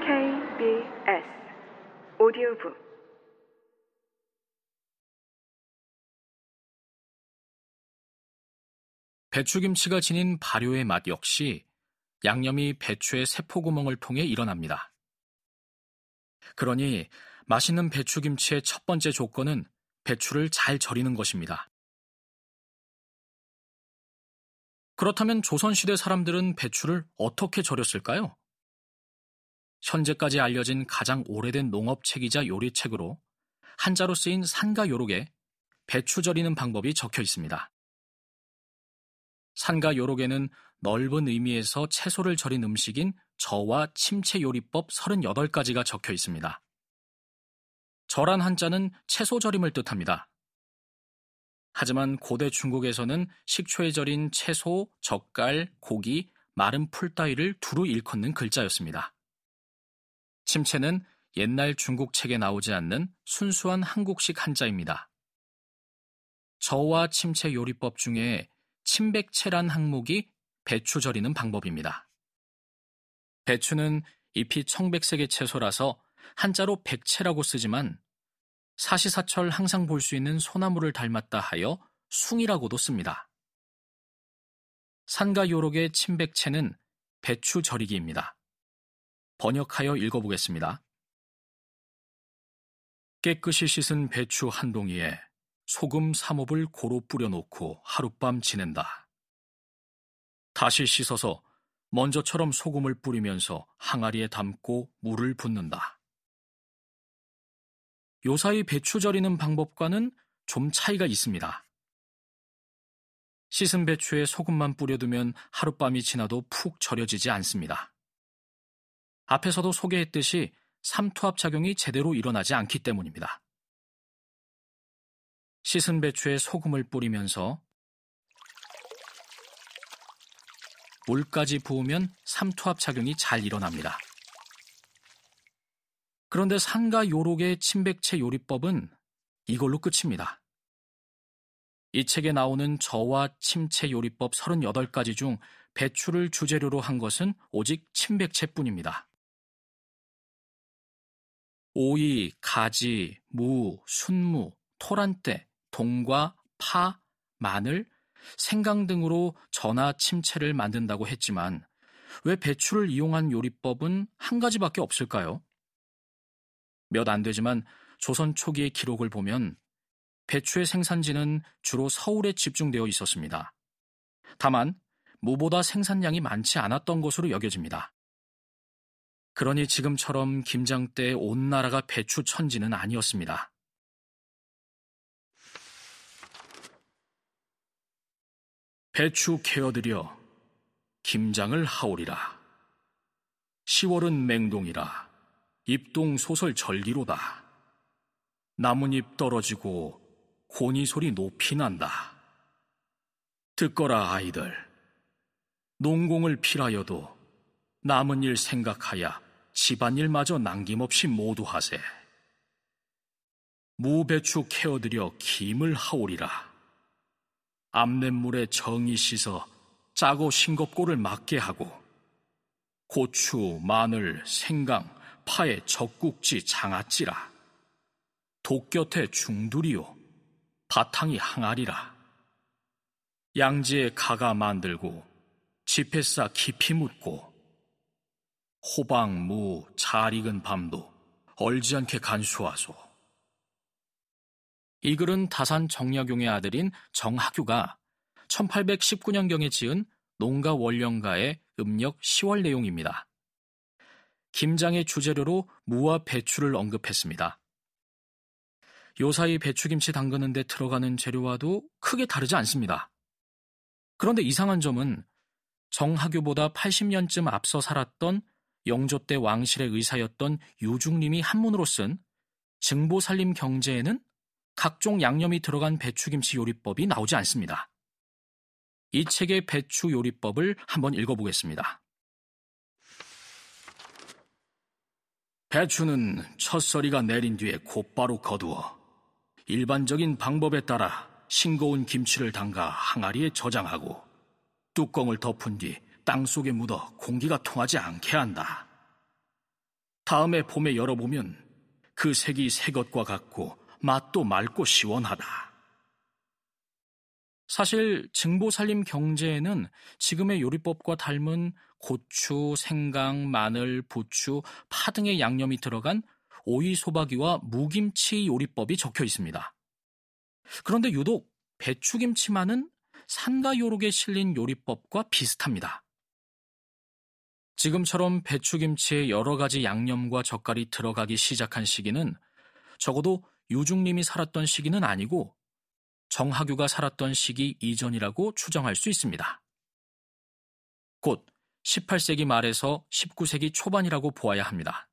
KBS 오디오북 배추김치가 지닌 발효의 맛 역시 양념이 배추의 세포구멍을 통해 일어납니다. 그러니 맛있는 배추김치의 첫 번째 조건은 배추를 잘 절이는 것입니다. 그렇다면 조선시대 사람들은 배추를 어떻게 절였을까요? 현재까지 알려진 가장 오래된 농업책이자 요리책으로 한자로 쓰인 산가 요록에 배추 절이는 방법이 적혀 있습니다. 산가 요록에는 넓은 의미에서 채소를 절인 음식인 저와 침체 요리법 38가지가 적혀 있습니다. 절한 한자는 채소 절임을 뜻합니다. 하지만 고대 중국에서는 식초에 절인 채소, 젓갈, 고기, 마른 풀 따위를 두루 일컫는 글자였습니다. 침체는 옛날 중국 책에 나오지 않는 순수한 한국식 한자입니다. 저와 침체 요리법 중에 침백채란 항목이 배추 절이는 방법입니다. 배추는 잎이 청백색의 채소라서 한자로 백채라고 쓰지만 사시사철 항상 볼 수 있는 소나무를 닮았다 하여 숭이라고도 씁니다. 산가 요록의 침백채는 배추 절이기입니다. 번역하여 읽어보겠습니다. 깨끗이 씻은 배추 한 동이에 소금 3홉을 고루 뿌려놓고 하룻밤 지낸다. 다시 씻어서 먼저처럼 소금을 뿌리면서 항아리에 담고 물을 붓는다. 요사이 배추 절이는 방법과는 좀 차이가 있습니다. 씻은 배추에 소금만 뿌려두면 하룻밤이 지나도 푹 절여지지 않습니다. 앞에서도 소개했듯이 삼투압 작용이 제대로 일어나지 않기 때문입니다. 씻은 배추에 소금을 뿌리면서 물까지 부으면 삼투압 작용이 잘 일어납니다. 그런데 산가 요록의 침백채 요리법은 이걸로 끝입니다. 이 책에 나오는 저와 침체 요리법 38가지 중 배추를 주재료로 한 것은 오직 침백채뿐입니다. 오이, 가지, 무, 순무, 토란대, 동과, 파, 마늘, 생강 등으로 전화 침체를 만든다고 했지만 왜 배추를 이용한 요리법은 한 가지밖에 없을까요? 몇 안 되지만 조선 초기의 기록을 보면 배추의 생산지는 주로 서울에 집중되어 있었습니다. 다만 무보다 생산량이 많지 않았던 것으로 여겨집니다. 그러니 지금처럼 김장 때 온 나라가 배추 천지는 아니었습니다. 배추 케어드려 김장을 하오리라. 10월은 맹동이라 입동 소설 절기로다. 나뭇잎 떨어지고 고니 소리 높이 난다. 듣거라 아이들. 농공을 필하여도 남은 일 생각하여 집안일마저 남김없이 모두 하세. 무배추 캐어들여 김을 하오리라. 암냇물에 정이 씻어 짜고 싱겁고를 막게 하고 고추, 마늘, 생강, 파에 적국지, 장아찌라. 독곁에 중두리요. 바탕이 항아리라. 양지에 가가 만들고 지폐 싸 깊이 묻고 호박, 무, 잘 익은 밤도 얼지 않게 간수하소. 이 글은 다산 정약용의 아들인 정학유가 1819년경에 지은 농가 원령가의 음력 10월 내용입니다. 김장의 주재료로 무와 배추를 언급했습니다. 요사이 배추김치 담그는데 들어가는 재료와도 크게 다르지 않습니다. 그런데 이상한 점은 정학유보다 80년쯤 앞서 살았던 영조 때 왕실의 의사였던 유중림이 한문으로 쓴 증보살림 경제에는 각종 양념이 들어간 배추김치 요리법이 나오지 않습니다. 이 책의 배추 요리법을 한번 읽어보겠습니다. 배추는 첫서리가 내린 뒤에 곧바로 거두어 일반적인 방법에 따라 싱거운 김치를 담가 항아리에 저장하고 뚜껑을 덮은 뒤 땅 속에 묻어 공기가 통하지 않게 한다. 다음에 봄에 열어보면 그 색이 새 것과 같고 맛도 맑고 시원하다. 사실 증보살림 경제에는 지금의 요리법과 닮은 고추, 생강, 마늘, 부추, 파 등의 양념이 들어간 오이 소박이와 무김치 요리법이 적혀 있습니다. 그런데 유독 배추김치만은 산가 요록에 실린 요리법과 비슷합니다. 지금처럼 배추김치에 여러 가지 양념과 젓갈이 들어가기 시작한 시기는 적어도 유중님이 살았던 시기는 아니고 정하규가 살았던 시기 이전이라고 추정할 수 있습니다. 곧 18세기 말에서 19세기 초반이라고 보아야 합니다.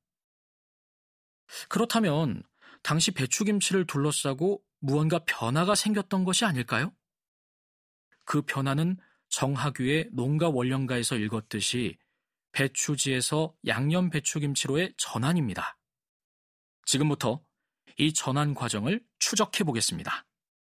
그렇다면 당시 배추김치를 둘러싸고 무언가 변화가 생겼던 것이 아닐까요? 그 변화는 정하규의 농가 원령가에서 읽었듯이 배추지에서 양념 배추김치로의 전환입니다. 지금부터 이 전환 과정을 추적해 보겠습니다.